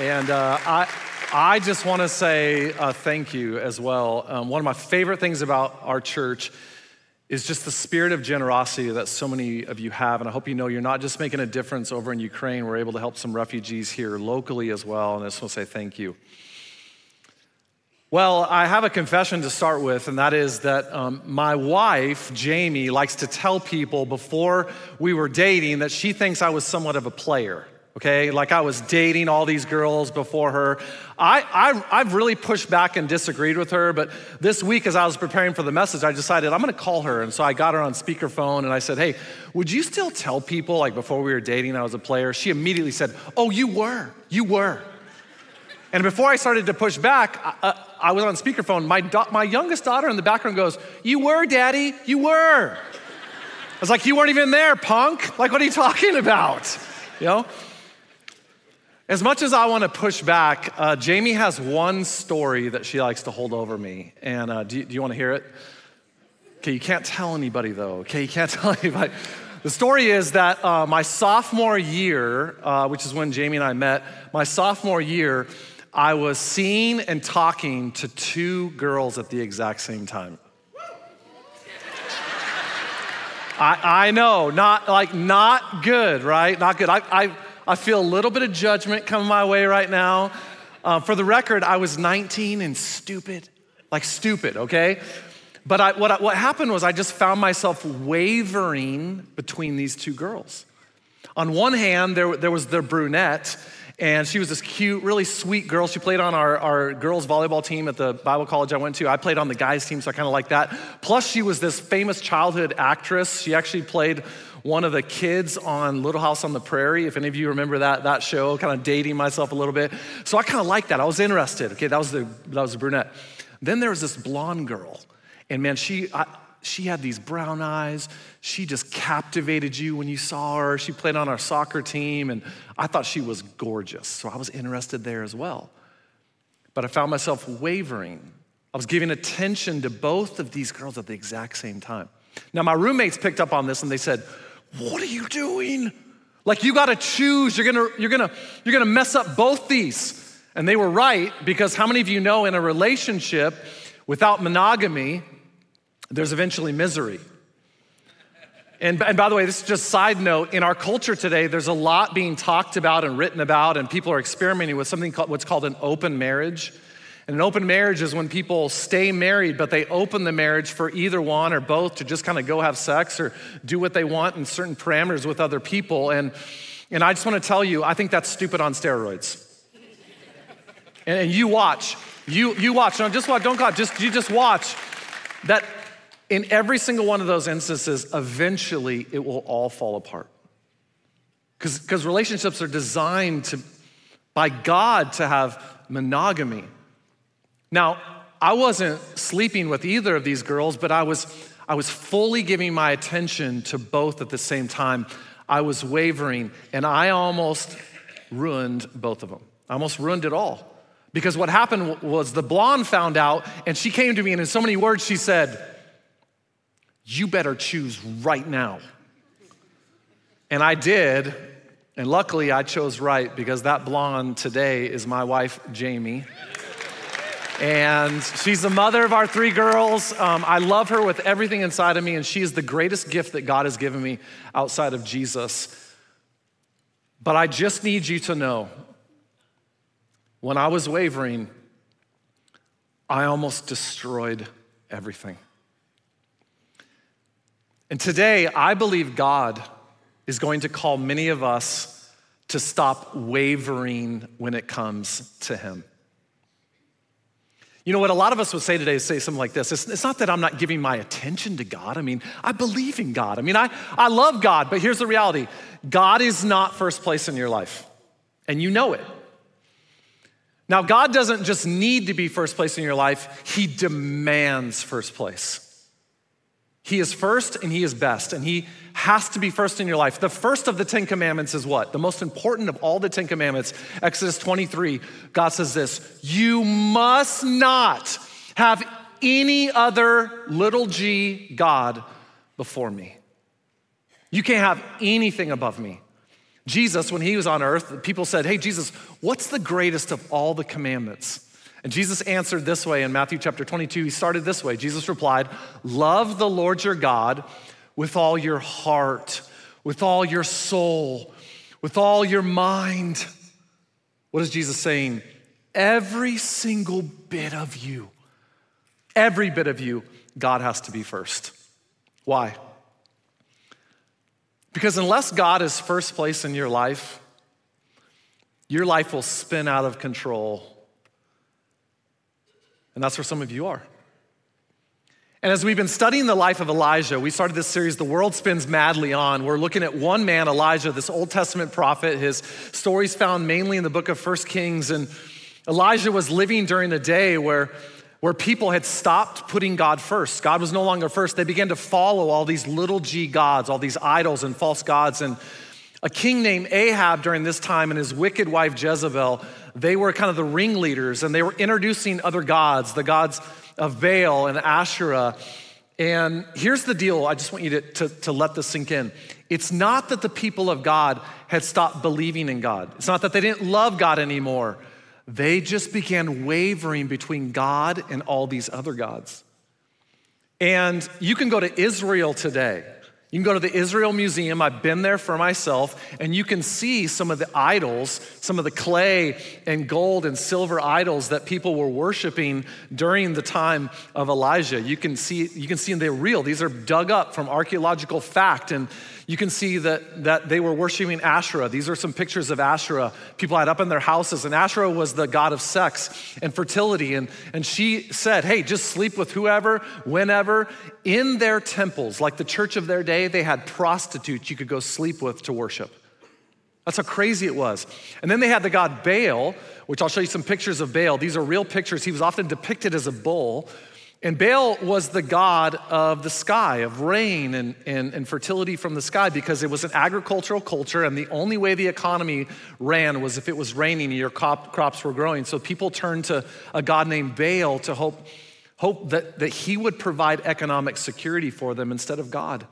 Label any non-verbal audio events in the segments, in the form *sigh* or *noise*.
And uh, I, I just want to say uh, thank you as well. Um, one of my favorite things about our church is just the spirit of generosity that so many of you have. And I hope you know you're not just making a difference over in Ukraine. We're able to help some refugees here locally as well. And I just want to say thank you. Well, I have a confession to start with, and that is that um, my wife, Jamie, likes to tell people before we were dating that she thinks I was somewhat of a player, okay? Like I was dating all these girls before her. I, I, have really pushed back and disagreed with her, but this week as I was preparing for the message, I decided I'm gonna call her. And so I got her on speakerphone and I said, Hey, would you still tell people, like before we were dating, I was a player? She immediately said, Oh, you were, you were. And before I started to push back, I, uh, I was on speakerphone. My, do- my youngest daughter in the background goes, You were, Daddy, you were. I was like, You weren't even there, punk. Like, what are you talking about? You know? As much as I want to push back, uh, Jamie has one story that she likes to hold over me. And uh, do, you, do you want to hear it? Okay, you can't tell anybody though. Okay, you can't *laughs* tell anybody. The story is that uh, my sophomore year, uh, which is when Jamie and I met, my sophomore year, I was seeing and talking to two girls at the exact same time. I, I know, not like not good, right? Not good. I, I, I feel a little bit of judgment coming my way right now. Uh, for the record, I was 19 and stupid, like stupid, okay? But I, what, I, what happened was I just found myself wavering between these two girls. On one hand, there, there was the brunette, and she was this cute, really sweet girl. She played on our, our girls' volleyball team at the Bible college I went to. I played on the guys' team, so I kind of like that. Plus, she was this famous childhood actress. She actually played one of the kids on Little House on the Prairie. If any of you remember that, that show, kind of dating myself a little bit. So I kind of liked that. I was interested. Okay, that was the, that was the brunette. Then there was this blonde girl. And man, she, I, she had these brown eyes. She just captivated you when you saw her. She played on our soccer team, and I thought she was gorgeous. So I was interested there as well. But I found myself wavering. I was giving attention to both of these girls at the exact same time. Now, my roommates picked up on this and they said, What are you doing? Like, you gotta choose. You're gonna, you're gonna, you're gonna mess up both these. And they were right because how many of you know in a relationship without monogamy, there's eventually misery. And, and by the way, this is just side note. In our culture today, there's a lot being talked about and written about, and people are experimenting with something called what's called an open marriage. And an open marriage is when people stay married, but they open the marriage for either one or both to just kind of go have sex or do what they want in certain parameters with other people. And, and I just want to tell you, I think that's stupid on steroids. and, and you watch, you, you watch, no, just watch, don't clap, just, you just watch that in every single one of those instances, eventually it will all fall apart. Because relationships are designed to, by God to have monogamy. Now, I wasn't sleeping with either of these girls, but I was, I was fully giving my attention to both at the same time. I was wavering, and I almost ruined both of them. I almost ruined it all. Because what happened was the blonde found out, and she came to me, and in so many words, she said, you better choose right now. And I did, and luckily I chose right because that blonde today is my wife, Jamie. And she's the mother of our three girls. Um, I love her with everything inside of me, and she is the greatest gift that God has given me outside of Jesus. But I just need you to know when I was wavering, I almost destroyed everything. And today, I believe God is going to call many of us to stop wavering when it comes to Him. You know what a lot of us would say today is say something like this. It's, it's, not that I'm not giving my attention to God. I mean, I believe in God. I mean, I, I love God, but here's the reality God is not first place in your life, and you know it. Now, God doesn't just need to be first place in your life, He demands first place. He is first and he is best, and he has to be first in your life. The first of the Ten Commandments is what? The most important of all the Ten Commandments, Exodus 23, God says this You must not have any other little g God before me. You can't have anything above me. Jesus, when he was on earth, people said, Hey, Jesus, what's the greatest of all the commandments? And Jesus answered this way in Matthew chapter 22. He started this way. Jesus replied, Love the Lord your God with all your heart, with all your soul, with all your mind. What is Jesus saying? Every single bit of you, every bit of you, God has to be first. Why? Because unless God is first place in your life, your life will spin out of control. And that's where some of you are. And as we've been studying the life of Elijah, we started this series, The World Spins Madly On. We're looking at one man, Elijah, this Old Testament prophet. His stories found mainly in the book of First Kings. And Elijah was living during a day where, where people had stopped putting God first. God was no longer first. They began to follow all these little g gods, all these idols and false gods. And a king named Ahab during this time and his wicked wife Jezebel, they were kind of the ringleaders and they were introducing other gods, the gods of Baal and Asherah. And here's the deal I just want you to, to, to, let this sink in. It's not that the people of God had stopped believing in God, it's not that they didn't love God anymore. They just began wavering between God and all these other gods. And you can go to Israel today you can go to the Israel Museum, I've been there for myself, and you can see some of the idols, some of the clay and gold and silver idols that people were worshiping during the time of Elijah. You can see, you can see them, they're real. These are dug up from archaeological fact, and you can see that, that they were worshiping Asherah. These are some pictures of Asherah people had up in their houses. And Asherah was the god of sex and fertility. And, and she said, hey, just sleep with whoever, whenever. In their temples, like the church of their day, they had prostitutes you could go sleep with to worship. That's how crazy it was. And then they had the god Baal, which I'll show you some pictures of Baal. These are real pictures. He was often depicted as a bull. And Baal was the god of the sky, of rain and, and, and, fertility from the sky, because it was an agricultural culture, and the only way the economy ran was if it was raining and your crop, crops were growing. So people turned to a god named Baal to hope, hope that, that he would provide economic security for them instead of God.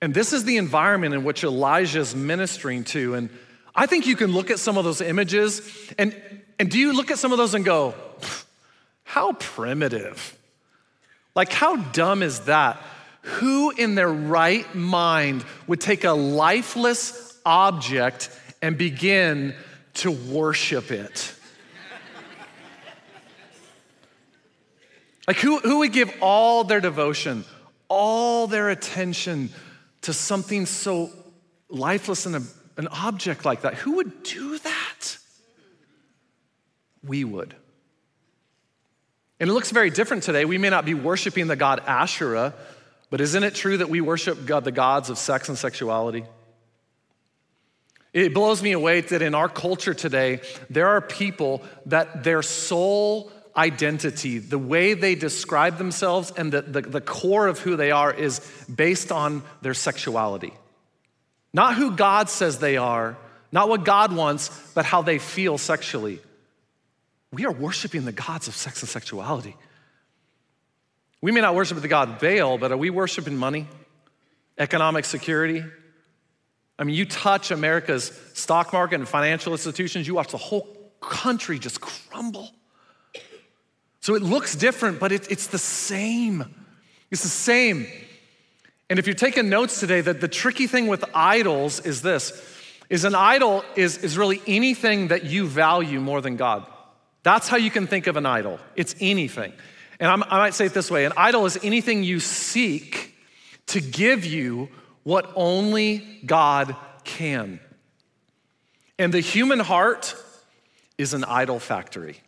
And this is the environment in which Elijah is ministering to. And I think you can look at some of those images, and, and do you look at some of those and go, how primitive. Like, how dumb is that? Who in their right mind would take a lifeless object and begin to worship it? like, who, who would give all their devotion, all their attention to something so lifeless and a, an object like that? Who would do that? We would. And it looks very different today. We may not be worshiping the god Asherah, but isn't it true that we worship God, the gods of sex and sexuality? It blows me away that in our culture today, there are people that their sole identity, the way they describe themselves, and the, the, the core of who they are is based on their sexuality. Not who God says they are, not what God wants, but how they feel sexually we are worshiping the gods of sex and sexuality. We may not worship the god Baal, but are we worshiping money, economic security? I mean, you touch America's stock market and financial institutions, you watch the whole country just crumble. So it looks different, but it, it's the same. It's the same. And if you're taking notes today, that the tricky thing with idols is this is an idol is, is really anything that you value more than God. That's how you can think of an idol. It's anything. And I'm, i might say it this way an idol is anything you seek to give you what only God can. And the human heart is an idol factory.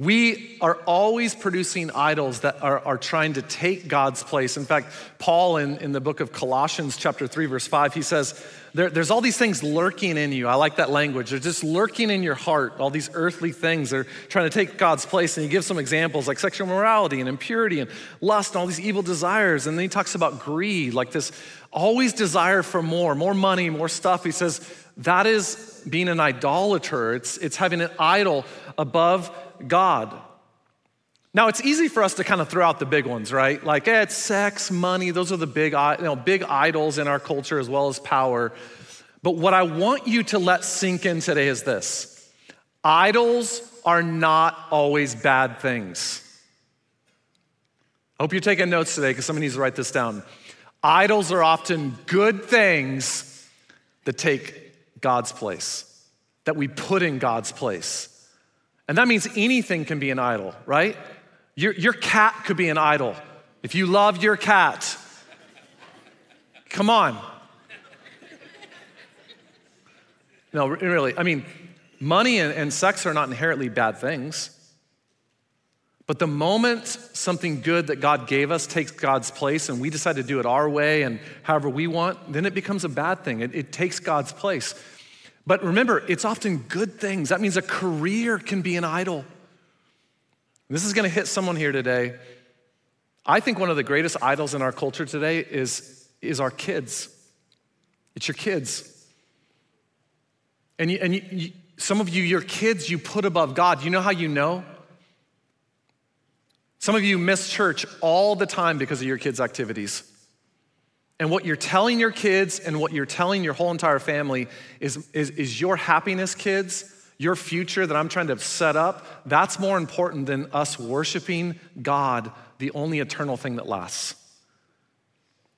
We are always producing idols that are, are trying to take God's place. In fact, Paul in, in the book of Colossians, chapter 3, verse 5, he says, there, There's all these things lurking in you. I like that language. They're just lurking in your heart, all these earthly things. They're trying to take God's place. And he gives some examples like sexual morality and impurity and lust and all these evil desires. And then he talks about greed, like this always desire for more, more money, more stuff. He says, that is being an idolater, it's, it's having an idol above God. Now, it's easy for us to kind of throw out the big ones, right? Like, eh, it's sex, money, those are the big, you know, big idols in our culture as well as power. But what I want you to let sink in today is this idols are not always bad things. I hope you're taking notes today because someone needs to write this down. Idols are often good things that take God's place, that we put in God's place. And that means anything can be an idol, right? Your, your cat could be an idol. If you love your cat, come on. No, really, I mean, money and, and sex are not inherently bad things. But the moment something good that God gave us takes God's place and we decide to do it our way and however we want, then it becomes a bad thing. It, it takes God's place. But remember, it's often good things. That means a career can be an idol. This is gonna hit someone here today. I think one of the greatest idols in our culture today is, is our kids. It's your kids. And, you, and you, you, some of you, your kids, you put above God. You know how you know? Some of you miss church all the time because of your kids' activities. And what you're telling your kids and what you're telling your whole entire family is, is, is your happiness, kids, your future that I'm trying to set up, that's more important than us worshiping God, the only eternal thing that lasts.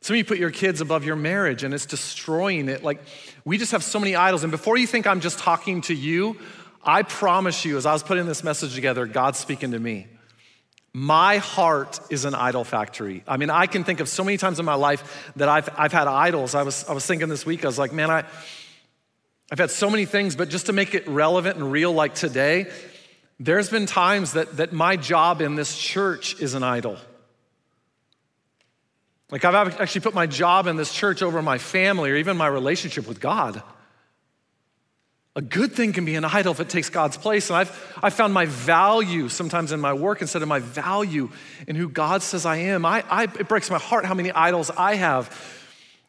Some of you put your kids above your marriage and it's destroying it. Like, we just have so many idols. And before you think I'm just talking to you, I promise you, as I was putting this message together, God's speaking to me. My heart is an idol factory. I mean, I can think of so many times in my life that I've, I've had idols. I was, I was thinking this week, I was like, man, I, I've had so many things, but just to make it relevant and real, like today, there's been times that, that my job in this church is an idol. Like I've actually put my job in this church over my family or even my relationship with God. A good thing can be an idol if it takes God's place. And I've, I've found my value sometimes in my work instead of my value in who God says I am. I, I, it breaks my heart how many idols I have.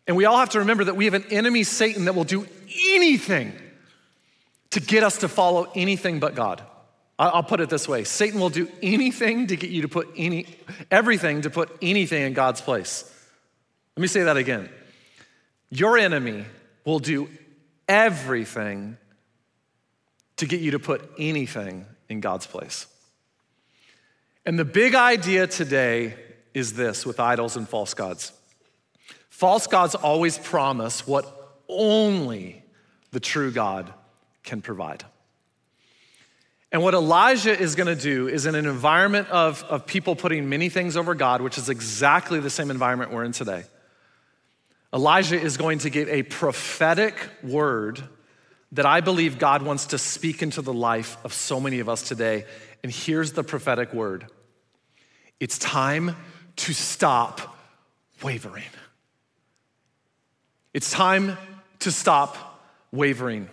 And we all have to remember that we have an enemy, Satan, that will do anything to get us to follow anything but God. I'll put it this way Satan will do anything to get you to put any, everything to put anything in God's place. Let me say that again. Your enemy will do everything to get you to put anything in God's place. And the big idea today is this with idols and false gods. False gods always promise what only the true God can provide. And what Elijah is gonna do is in an environment of, of people putting many things over God, which is exactly the same environment we're in today, Elijah is going to give a prophetic word that I believe God wants to speak into the life of so many of us today. And here's the prophetic word it's time to stop wavering. It's time to stop wavering.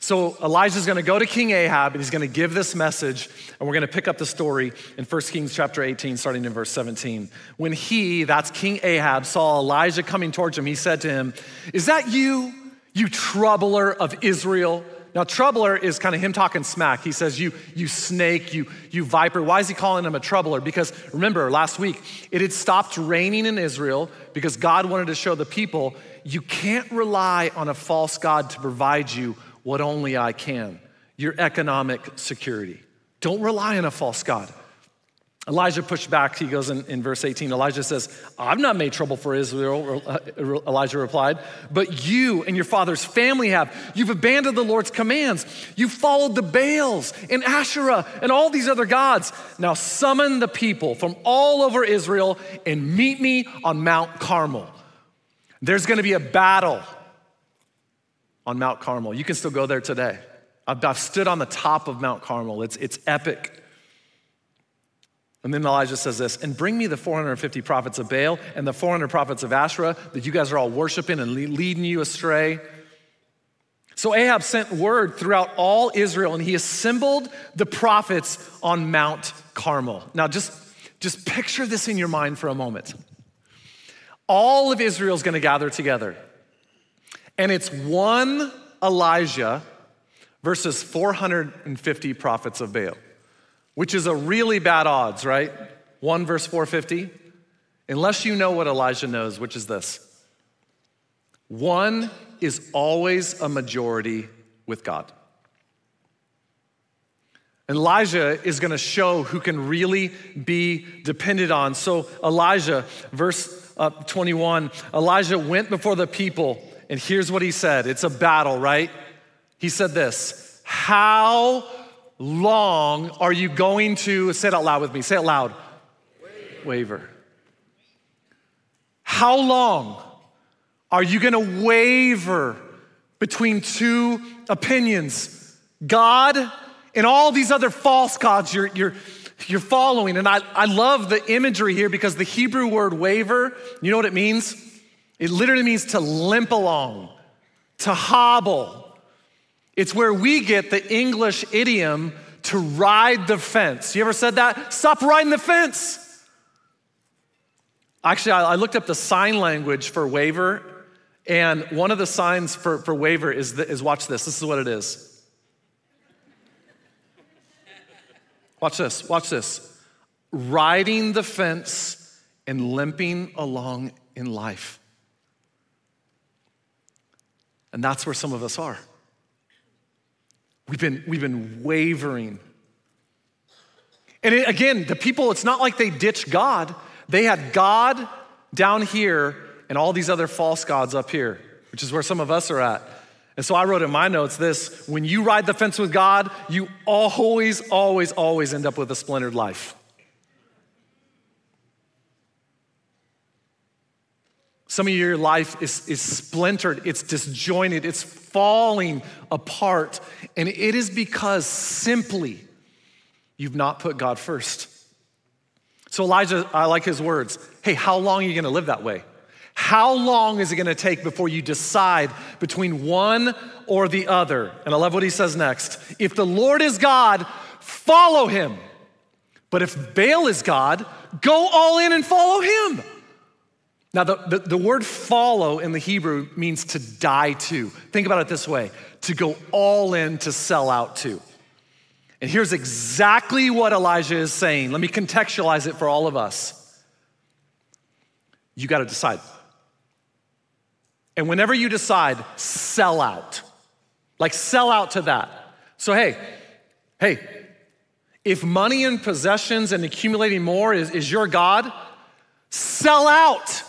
So Elijah's gonna go to King Ahab and he's gonna give this message, and we're gonna pick up the story in 1 Kings chapter 18, starting in verse 17. When he, that's King Ahab, saw Elijah coming towards him, he said to him, Is that you, you troubler of Israel? Now, troubler is kind of him talking smack. He says, You, you snake, you, you viper. Why is he calling him a troubler? Because remember, last week, it had stopped raining in Israel because God wanted to show the people you can't rely on a false God to provide you what only I can your economic security. Don't rely on a false God. Elijah pushed back. He goes in, in verse 18. Elijah says, I've not made trouble for Israel, uh, Elijah replied, but you and your father's family have. You've abandoned the Lord's commands. You followed the Baals and Asherah and all these other gods. Now summon the people from all over Israel and meet me on Mount Carmel. There's gonna be a battle on Mount Carmel. You can still go there today. I've, I've stood on the top of Mount Carmel, it's, it's epic. And then Elijah says this, and bring me the 450 prophets of Baal and the 400 prophets of Asherah that you guys are all worshiping and leading you astray. So Ahab sent word throughout all Israel and he assembled the prophets on Mount Carmel. Now just, just picture this in your mind for a moment. All of Israel is going to gather together. And it's one Elijah versus 450 prophets of Baal. Which is a really bad odds, right? 1 verse 450. Unless you know what Elijah knows, which is this one is always a majority with God. Elijah is going to show who can really be depended on. So, Elijah, verse uh, 21, Elijah went before the people, and here's what he said it's a battle, right? He said this How long are you going to, say it out loud with me, say it loud, waver. waver. How long are you going to waver between two opinions? God and all these other false gods you're, you're, you're following. And I, I love the imagery here because the Hebrew word waver, you know what it means? It literally means to limp along, to hobble. It's where we get the English idiom to ride the fence. You ever said that? Stop riding the fence. Actually, I looked up the sign language for waver, and one of the signs for, for waver is, the, is watch this. This is what it is. Watch this, watch this. Riding the fence and limping along in life. And that's where some of us are. We've been, we've been wavering. And it, again, the people, it's not like they ditched God. They had God down here and all these other false gods up here, which is where some of us are at. And so I wrote in my notes this when you ride the fence with God, you always, always, always end up with a splintered life. Some of your life is, is splintered, it's disjointed, it's falling apart. And it is because simply you've not put God first. So Elijah, I like his words. Hey, how long are you gonna live that way? How long is it gonna take before you decide between one or the other? And I love what he says next. If the Lord is God, follow him. But if Baal is God, go all in and follow him. Now, the, the, the, word follow in the Hebrew means to die to. Think about it this way to go all in, to sell out to. And here's exactly what Elijah is saying. Let me contextualize it for all of us. You got to decide. And whenever you decide, sell out. Like, sell out to that. So, hey, hey, if money and possessions and accumulating more is, is your God, sell out.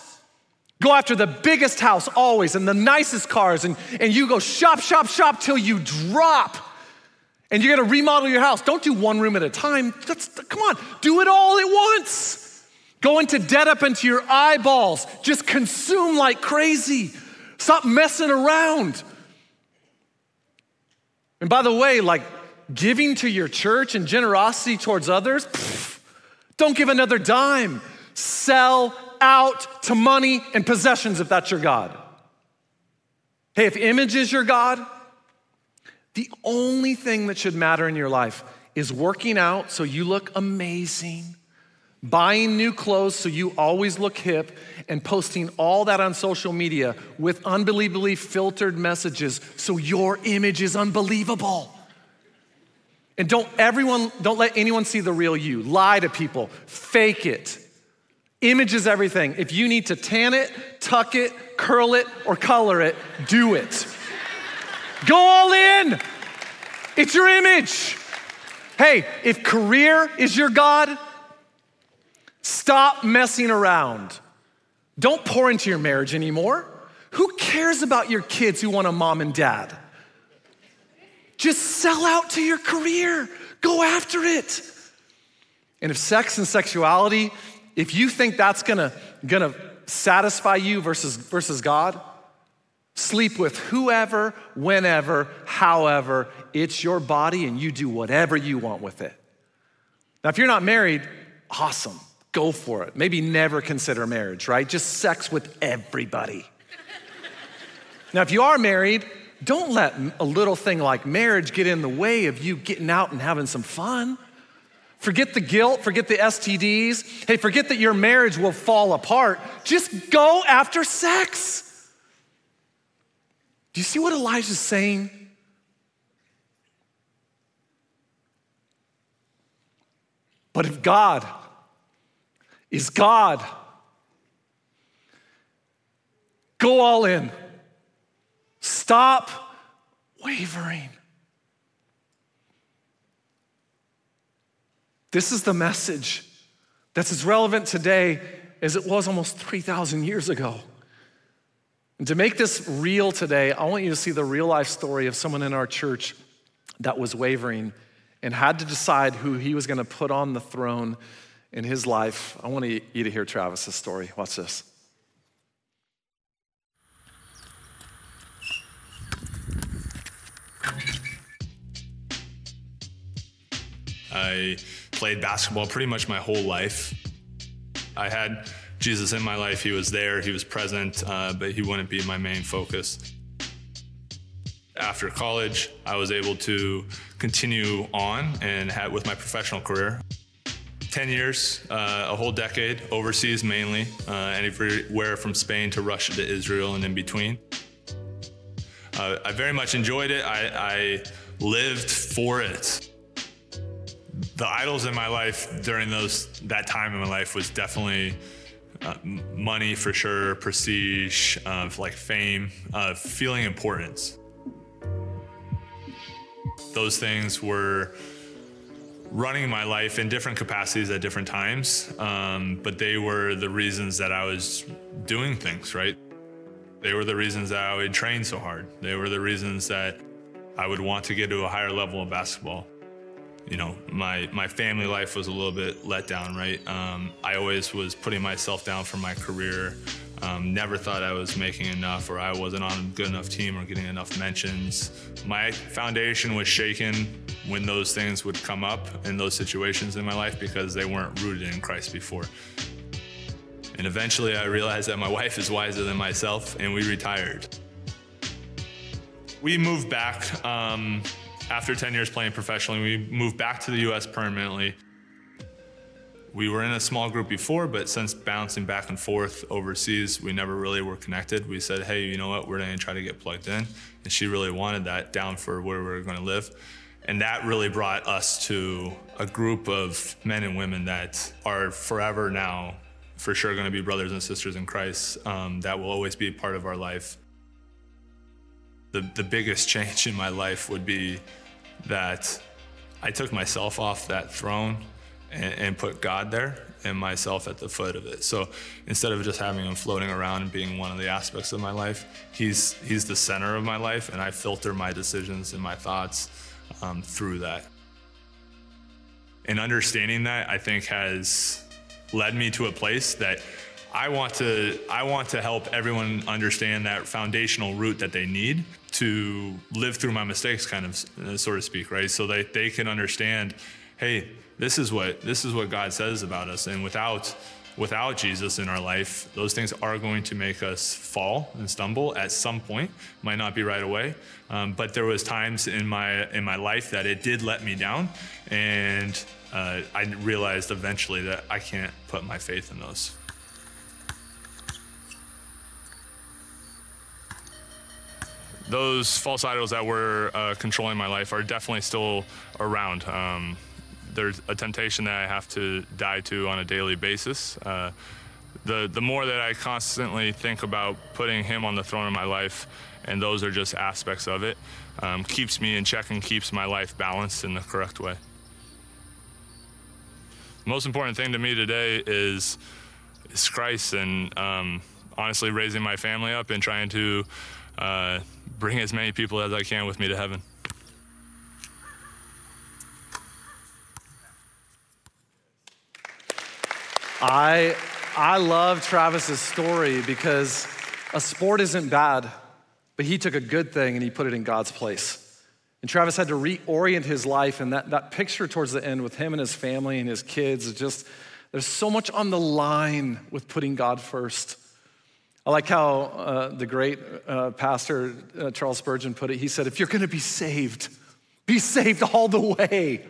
Go after the biggest house always and the nicest cars, and, and you go shop, shop, shop till you drop. And you're gonna remodel your house. Don't do one room at a time. That's, come on, do it all at once. Go into debt up into your eyeballs. Just consume like crazy. Stop messing around. And by the way, like giving to your church and generosity towards others, pff, don't give another dime. Sell out to money and possessions if that's your God. Hey, if image is your God, the only thing that should matter in your life is working out so you look amazing buying new clothes so you always look hip, and posting all that on social media with unbelievably filtered messages so your image is unbelievable. And don't everyone, don't let anyone see the real you. Lie to people, fake it. Image is everything. If you need to tan it, tuck it, curl it, or color it, do it. Go all in. It's your image. Hey, if career is your God, Stop messing around. Don't pour into your marriage anymore. Who cares about your kids who want a mom and dad? Just sell out to your career, go after it. And if sex and sexuality, if you think that's gonna, gonna satisfy you versus, versus God, sleep with whoever, whenever, however. It's your body and you do whatever you want with it. Now, if you're not married, awesome go for it. Maybe never consider marriage, right? Just sex with everybody. now, if you are married, don't let a little thing like marriage get in the way of you getting out and having some fun. Forget the guilt, forget the STDs. Hey, forget that your marriage will fall apart. Just go after sex. Do you see what Elijah's saying? But if God is God, go all in. Stop wavering. This is the message that's as relevant today as it was almost 3,000 years ago. And to make this real today, I want you to see the real life story of someone in our church that was wavering and had to decide who he was going to put on the throne in his life. I want you to hear Travis's story. Watch this. I played basketball pretty much my whole life. I had Jesus in my life. He was there, he was present, uh, but he wouldn't be my main focus. After college, I was able to continue on and had with my professional career. 10 years, uh, a whole decade, overseas mainly, uh, anywhere from Spain to Russia to Israel and in between. Uh, I very much enjoyed it. I, I lived for it the idols in my life during those that time in my life was definitely uh, money for sure, prestige, uh, like fame, uh, feeling importance. Those things were running my life in different capacities at different times, um, but they were the reasons that I was doing things, right? They were the reasons that I would train so hard. They were the reasons that I would want to get to a higher level of basketball you know, my my family life was a little bit let down, right? Um, I always was putting myself down for my career. Um, never thought I was making enough, or I wasn't on a good enough team, or getting enough mentions. My foundation was shaken when those things would come up in those situations in my life because they weren't rooted in Christ before. And eventually, I realized that my wife is wiser than myself, and we retired. We moved back. Um, after 10 years playing professionally, we moved back to the US permanently. We were in a small group before, but since bouncing back and forth overseas, we never really were connected. We said, hey, you know what, we're gonna try to get plugged in. And she really wanted that down for where we were gonna live. And that really brought us to a group of men and women that are forever now, for sure, gonna be brothers and sisters in Christ, um, that will always be a part of our life the, the biggest *laughs* change in my life would be that I took myself off that throne and, and, put God there and myself at the foot of it. So instead of just having him floating around and being one of the aspects of my life, he's, he's the center of my life, and I filter my decisions and my thoughts um, through that. And understanding that, I think, has led me to a place that I want to I want to help everyone understand that foundational root that they need to live through my mistakes, kind of uh, so to speak, right? So they they can understand, hey, this is what this is what God says about us, and without without Jesus in our life, those things are going to make us fall and stumble at some point. Might not be right away, um, but there was times in my in my life that it did let me down, and uh, I realized eventually that I can't put my faith in those. Those false idols that were uh, controlling my life are definitely still around. Um, there's a temptation that I have to die to on a daily basis. Uh, the the more that I constantly think about putting Him on the throne of my life, and those are just aspects of it, um, keeps me in check and keeps my life balanced in the correct way. The most important thing to me today is is Christ and um, honestly raising my family up and trying to uh, bring as many people as I can with me to heaven. I, I love Travis's story because a sport isn't bad, but he took a good thing and he put it in God's place. And Travis had to reorient his life, and that, that picture towards the end with him and his family and his kids just, there's so much on the line with putting God first. I like how uh, the great uh, pastor uh, Charles Spurgeon put it. He said, If you're gonna be saved, be saved all the way,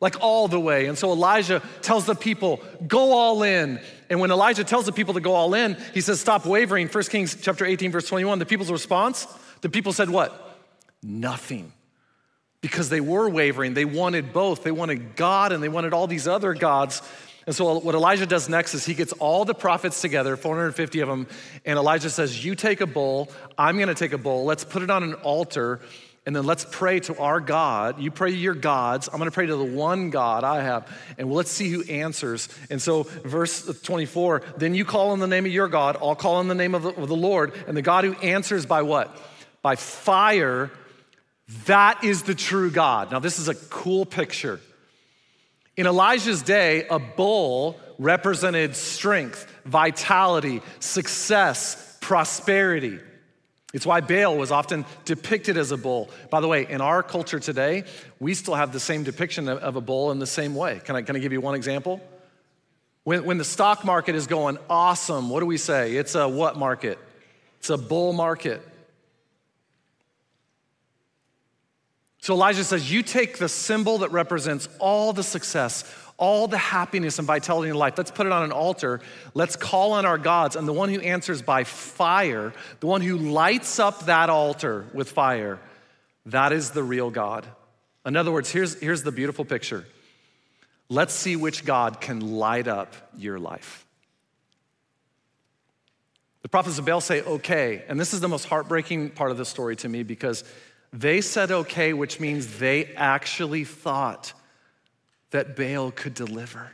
like all the way. And so Elijah tells the people, Go all in. And when Elijah tells the people to go all in, he says, Stop wavering. 1 Kings chapter 18, verse 21. The people's response, the people said, What? Nothing. because they were wavering. They wanted both. They wanted God and they wanted all these other gods. And so, what Elijah does next is he gets all the prophets together, 450 of them, and Elijah says, You take a bull, I'm gonna take a bull, let's put it on an altar, and then let's pray to our God. You pray to your gods, I'm gonna pray to the one God I have, and let's see who answers. And so, verse 24, then you call on the name of your God, I'll call on the name of the, of the Lord, and the God who answers by what? By fire, that is the true God. Now, this is a cool picture. In Elijah's day, a bull represented strength, vitality, success, prosperity. It's why Baal was often depicted as a bull. By the way, in our culture today, we still have the same depiction of a bull in the same way. Can I, can I give you one example? When, when the stock market is going awesome, what do we say? It's a what market? It's a bull market. So Elijah says, You take the symbol that represents all the success, all the happiness and vitality in life. Let's put it on an altar. Let's call on our gods. And the one who answers by fire, the one who lights up that altar with fire, that is the real God. In other words, here's, here's the beautiful picture. Let's see which God can light up your life. The prophets of Baal say, okay. And this is the most heartbreaking part of the story to me because they said okay, which means they actually thought that Baal could deliver.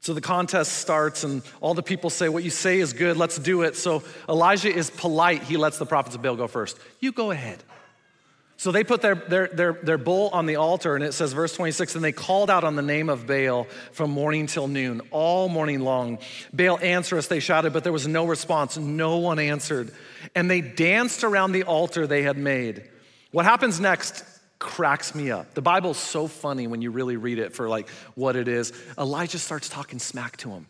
So the contest starts, and all the people say, What you say is good, let's do it. So Elijah is polite. He lets the prophets of Baal go first. You go ahead. So they put their, their, their, their bull on the altar, and it says, verse 26, and they called out on the name of Baal from morning till noon, all morning long. Baal, answer us, they shouted, but there was no response. No one answered. And they danced around the altar they had made. What happens next cracks me up. The Bible's so funny when you really read it for like what it is. Elijah starts talking smack to him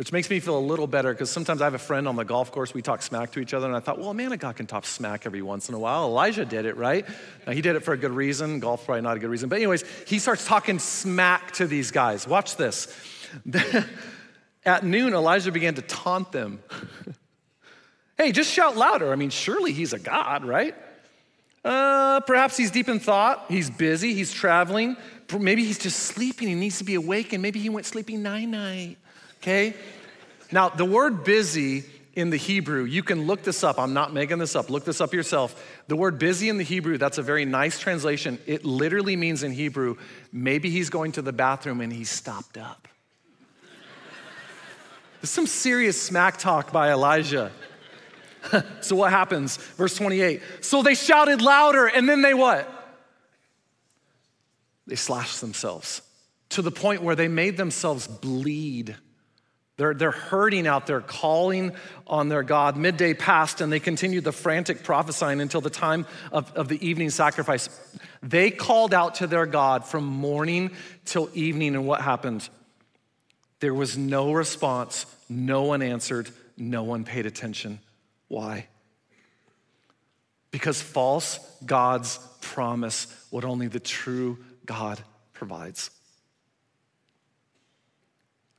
which makes me feel a little better because sometimes I have a friend on the golf course, we talk smack to each other, and I thought, well, a man of God can talk smack every once in a while. Elijah did it, right? Now, he did it for a good reason. Golf, probably not a good reason. But, anyways, he starts talking smack to these guys. Watch this. *laughs* At noon, Elijah began to taunt them. *laughs* hey, just shout louder. I mean, surely he's a God, right? Uh, perhaps he's deep in thought. He's busy. He's traveling. Maybe he's just sleeping. He needs to be awakened. maybe he went sleeping night night okay? Now, the word busy in the Hebrew, you can look this up. I'm not making this up. Look this up yourself. The word busy in the Hebrew, that's a very nice translation. It literally means in Hebrew, maybe he's going to the bathroom and he stopped up. There's some serious smack talk by Elijah. *laughs* so what happens? Verse 28. So they shouted louder and then they what? They slashed themselves to the point where they made themselves bleed. They're, they're hurting out there, calling on their God. Midday passed, and they continued the frantic prophesying until the time of, of the evening sacrifice. They called out to their God from morning till evening, and what happened? There was no response, no one answered, no one paid attention. Why? Because false gods promise what only the true God provides.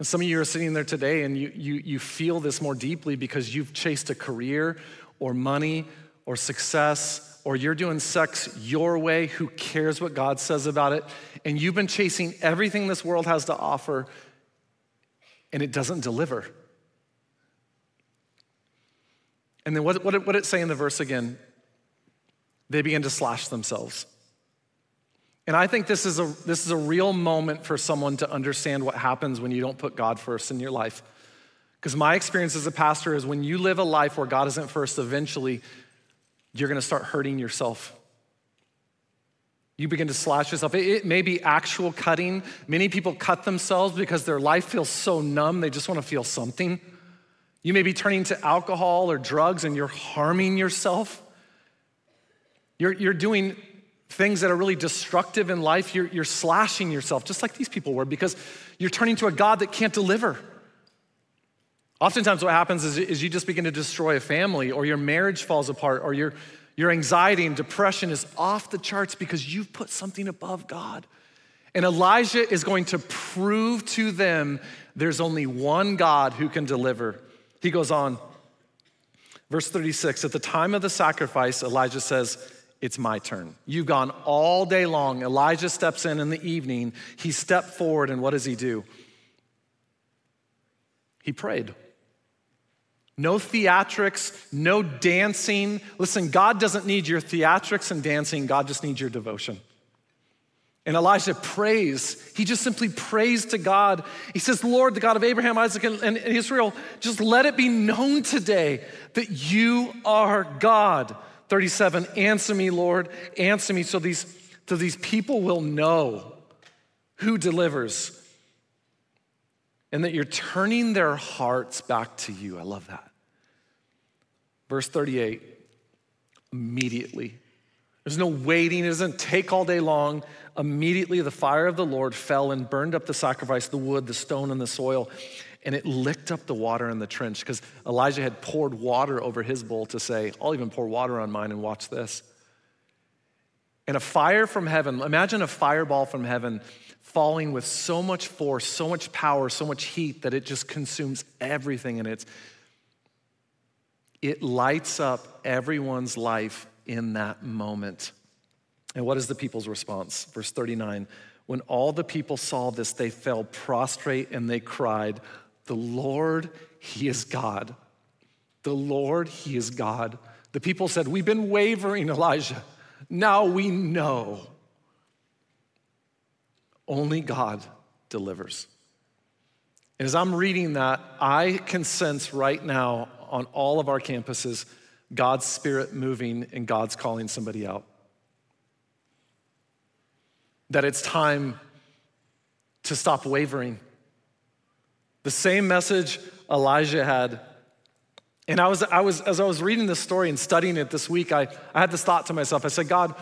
And some of you are sitting there today and you, you, you feel this more deeply because you've chased a career or money or success or you're doing sex your way. Who cares what God says about it? And you've been chasing everything this world has to offer and it doesn't deliver. And then what, what, what it say in the verse again? They begin to slash themselves. And I think this is, a, this is a real moment for someone to understand what happens when you don't put God first in your life. Because my experience as a pastor is when you live a life where God isn't first, eventually you're gonna start hurting yourself. You begin to slash yourself. It, it may be actual cutting. Many people cut themselves because their life feels so numb, they just wanna feel something. You may be turning to alcohol or drugs and you're harming yourself. You're, you're doing things that are really destructive in life, you're, you're slashing yourself, just like these people were, because you're turning to a God that can't deliver. Oftentimes, what happens is, is you just begin to destroy a family, or your marriage falls apart, or your, your anxiety and depression is off the charts because you've put something above God. And Elijah is going to prove to them there's only one God who can deliver. He goes on, verse 36 At the time of the sacrifice, Elijah says, it's my turn. You've gone all day long. Elijah steps in in the evening. He stepped forward, and what does he do? He prayed. No theatrics, no dancing. Listen, God doesn't need your theatrics and dancing, God just needs your devotion. And Elijah prays. He just simply prays to God. He says, Lord, the God of Abraham, Isaac, and Israel, just let it be known today that you are God. 37, answer me, Lord, answer me, so these, so these people will know who delivers and that you're turning their hearts back to you. I love that. Verse 38, immediately. There's no waiting, it doesn't take all day long. Immediately, the fire of the Lord fell and burned up the sacrifice, the wood, the stone, and the soil and it licked up the water in the trench because Elijah had poured water over his bowl to say, I'll even pour water on mine and watch this. And a fire from heaven, imagine a fireball from heaven falling with so much force, so much power, so much heat that it just consumes everything in it. It lights up everyone's life in that moment. And what is the people's response? Verse 39 When all the people saw this, they fell prostrate and they cried, the Lord, He is God. The Lord, He is God. The people said, We've been wavering, Elijah. Now we know. Only God delivers. And as I'm reading that, I can sense right now on all of our campuses God's Spirit moving and God's calling somebody out. That it's time to stop wavering the same message Elijah had. And I was, I was, as I was reading this story and studying it this week, I, I had this thought to myself. I said, God,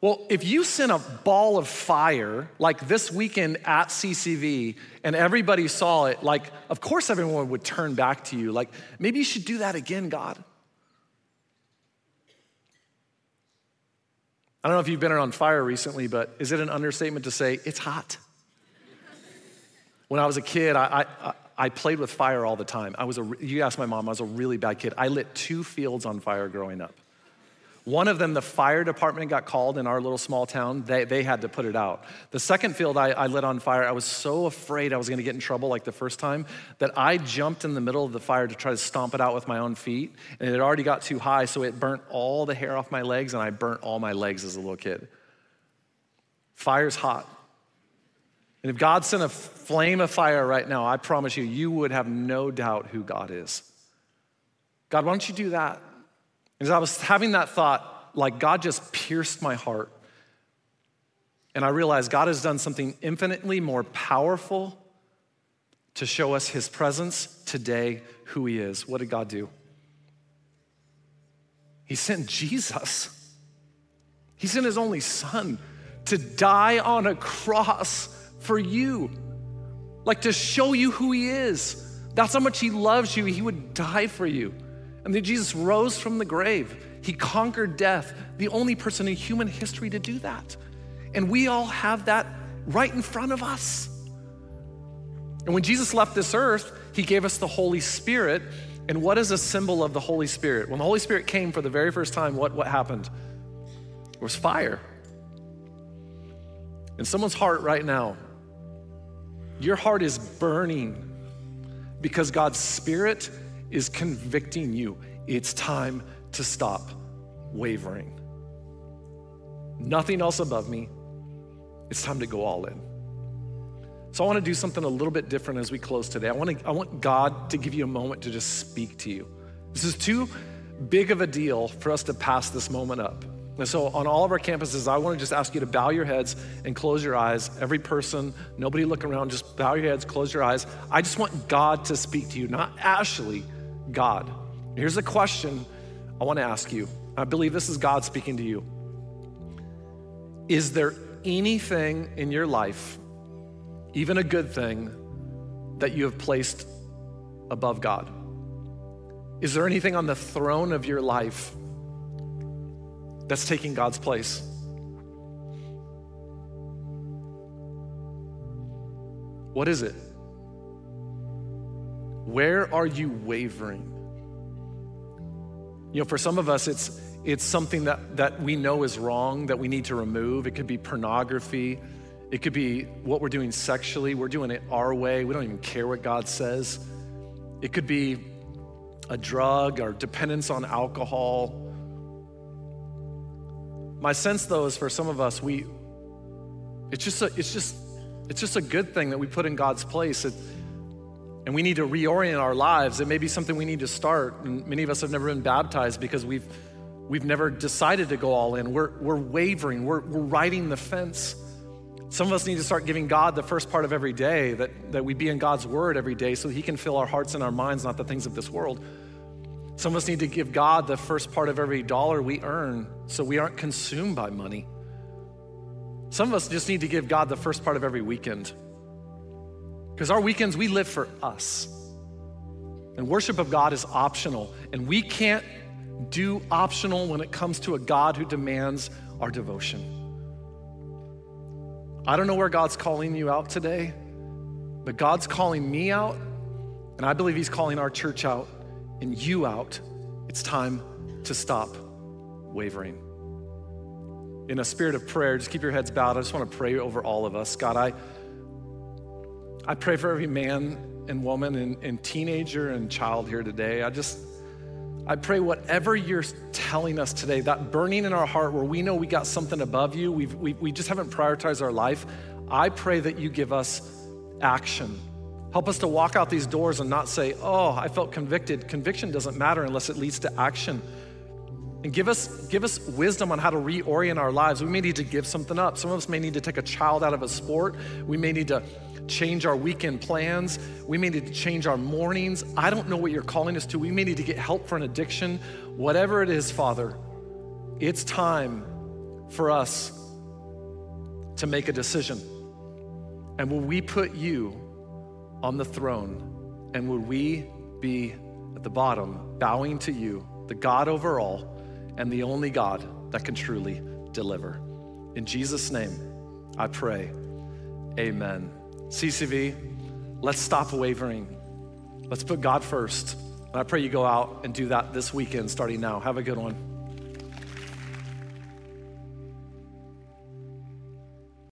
well, if you sent a ball of fire like this weekend at CCV and everybody saw it, like, of course everyone would turn back to you. Like, maybe you should do that again, God. I don't know if you've been around fire recently, but is it an understatement to say it's hot? When I was a kid, I, I, I played with fire all the time. I was a, you ask my mom, I was a really bad kid. I lit two fields on fire growing up. One of them, the fire department got called in our little small town. They, they had to put it out. The second field I, I lit on fire, I was so afraid I was gonna get in trouble like the first time that I jumped in the middle of the fire to try to stomp it out with my own feet. And it already got too high, so it burnt all the hair off my legs, and I burnt all my legs as a little kid. Fire's hot. And if God sent a flame of fire right now, I promise you, you would have no doubt who God is. God, why don't you do that? As I was having that thought, like God just pierced my heart. And I realized God has done something infinitely more powerful to show us his presence today, who he is. What did God do? He sent Jesus. He sent his only son to die on a cross for you, like to show you who He is. That's how much He loves you. He would die for you. And then Jesus rose from the grave. He conquered death, the only person in human history to do that. And we all have that right in front of us. And when Jesus left this earth, He gave us the Holy Spirit. And what is a symbol of the Holy Spirit? When the Holy Spirit came for the very first time, what, what happened? It was fire. In someone's heart right now, your heart is burning because God's Spirit is convicting you. It's time to stop wavering. Nothing else above me. It's time to go all in. So I want to do something a little bit different as we close today. I want, to, I want God to give you a moment to just speak to you. This is too big of a deal for us to pass this moment up. And so, on all of our campuses, I want to just ask you to bow your heads and close your eyes. Every person, nobody look around, just bow your heads, close your eyes. I just want God to speak to you, not Ashley, God. Here's a question I want to ask you. I believe this is God speaking to you. Is there anything in your life, even a good thing, that you have placed above God? Is there anything on the throne of your life? That's taking God's place. What is it? Where are you wavering? You know, for some of us, it's it's something that, that we know is wrong that we need to remove. It could be pornography. It could be what we're doing sexually. We're doing it our way. We don't even care what God says. It could be a drug or dependence on alcohol. My sense though is for some of us, we it's just a, it's just it's just a good thing that we put in God's place. It, and we need to reorient our lives. It may be something we need to start. And many of us have never been baptized because we've we've never decided to go all in. We're we're wavering, we're we're riding the fence. Some of us need to start giving God the first part of every day, that, that we be in God's word every day so He can fill our hearts and our minds, not the things of this world. Some of us need to give God the first part of every dollar we earn so we aren't consumed by money. Some of us just need to give God the first part of every weekend. Because our weekends, we live for us. And worship of God is optional. And we can't do optional when it comes to a God who demands our devotion. I don't know where God's calling you out today, but God's calling me out, and I believe He's calling our church out and you out. It's time to stop wavering in a spirit of prayer, just keep your heads bowed. I just want to pray over all of us. God, I, I pray for every man and woman and, and teenager and child here today. I just, I pray whatever you're telling us today, that burning in our heart where we know we got something above you, we've, we, we just haven't prioritized our life, I pray that you give us action. Help us to walk out these doors and not say, oh, I felt convicted. Conviction doesn't matter unless it leads to action. And give us, give us wisdom on how to reorient our lives. We may need to give something up. Some of us may need to take a child out of a sport. We may need to change our weekend plans. We may need to change our mornings. I don't know what you're calling us to. We may need to get help for an addiction. Whatever it is, Father, it's time for us to make a decision. And will we put you on the throne? And would we be at the bottom, bowing to you, the God over all? and the only God that can truly deliver. In Jesus' name, I pray. Amen. CCV, let's stop wavering. Let's put God first. And I pray you go out and do that this weekend starting now. Have a good one.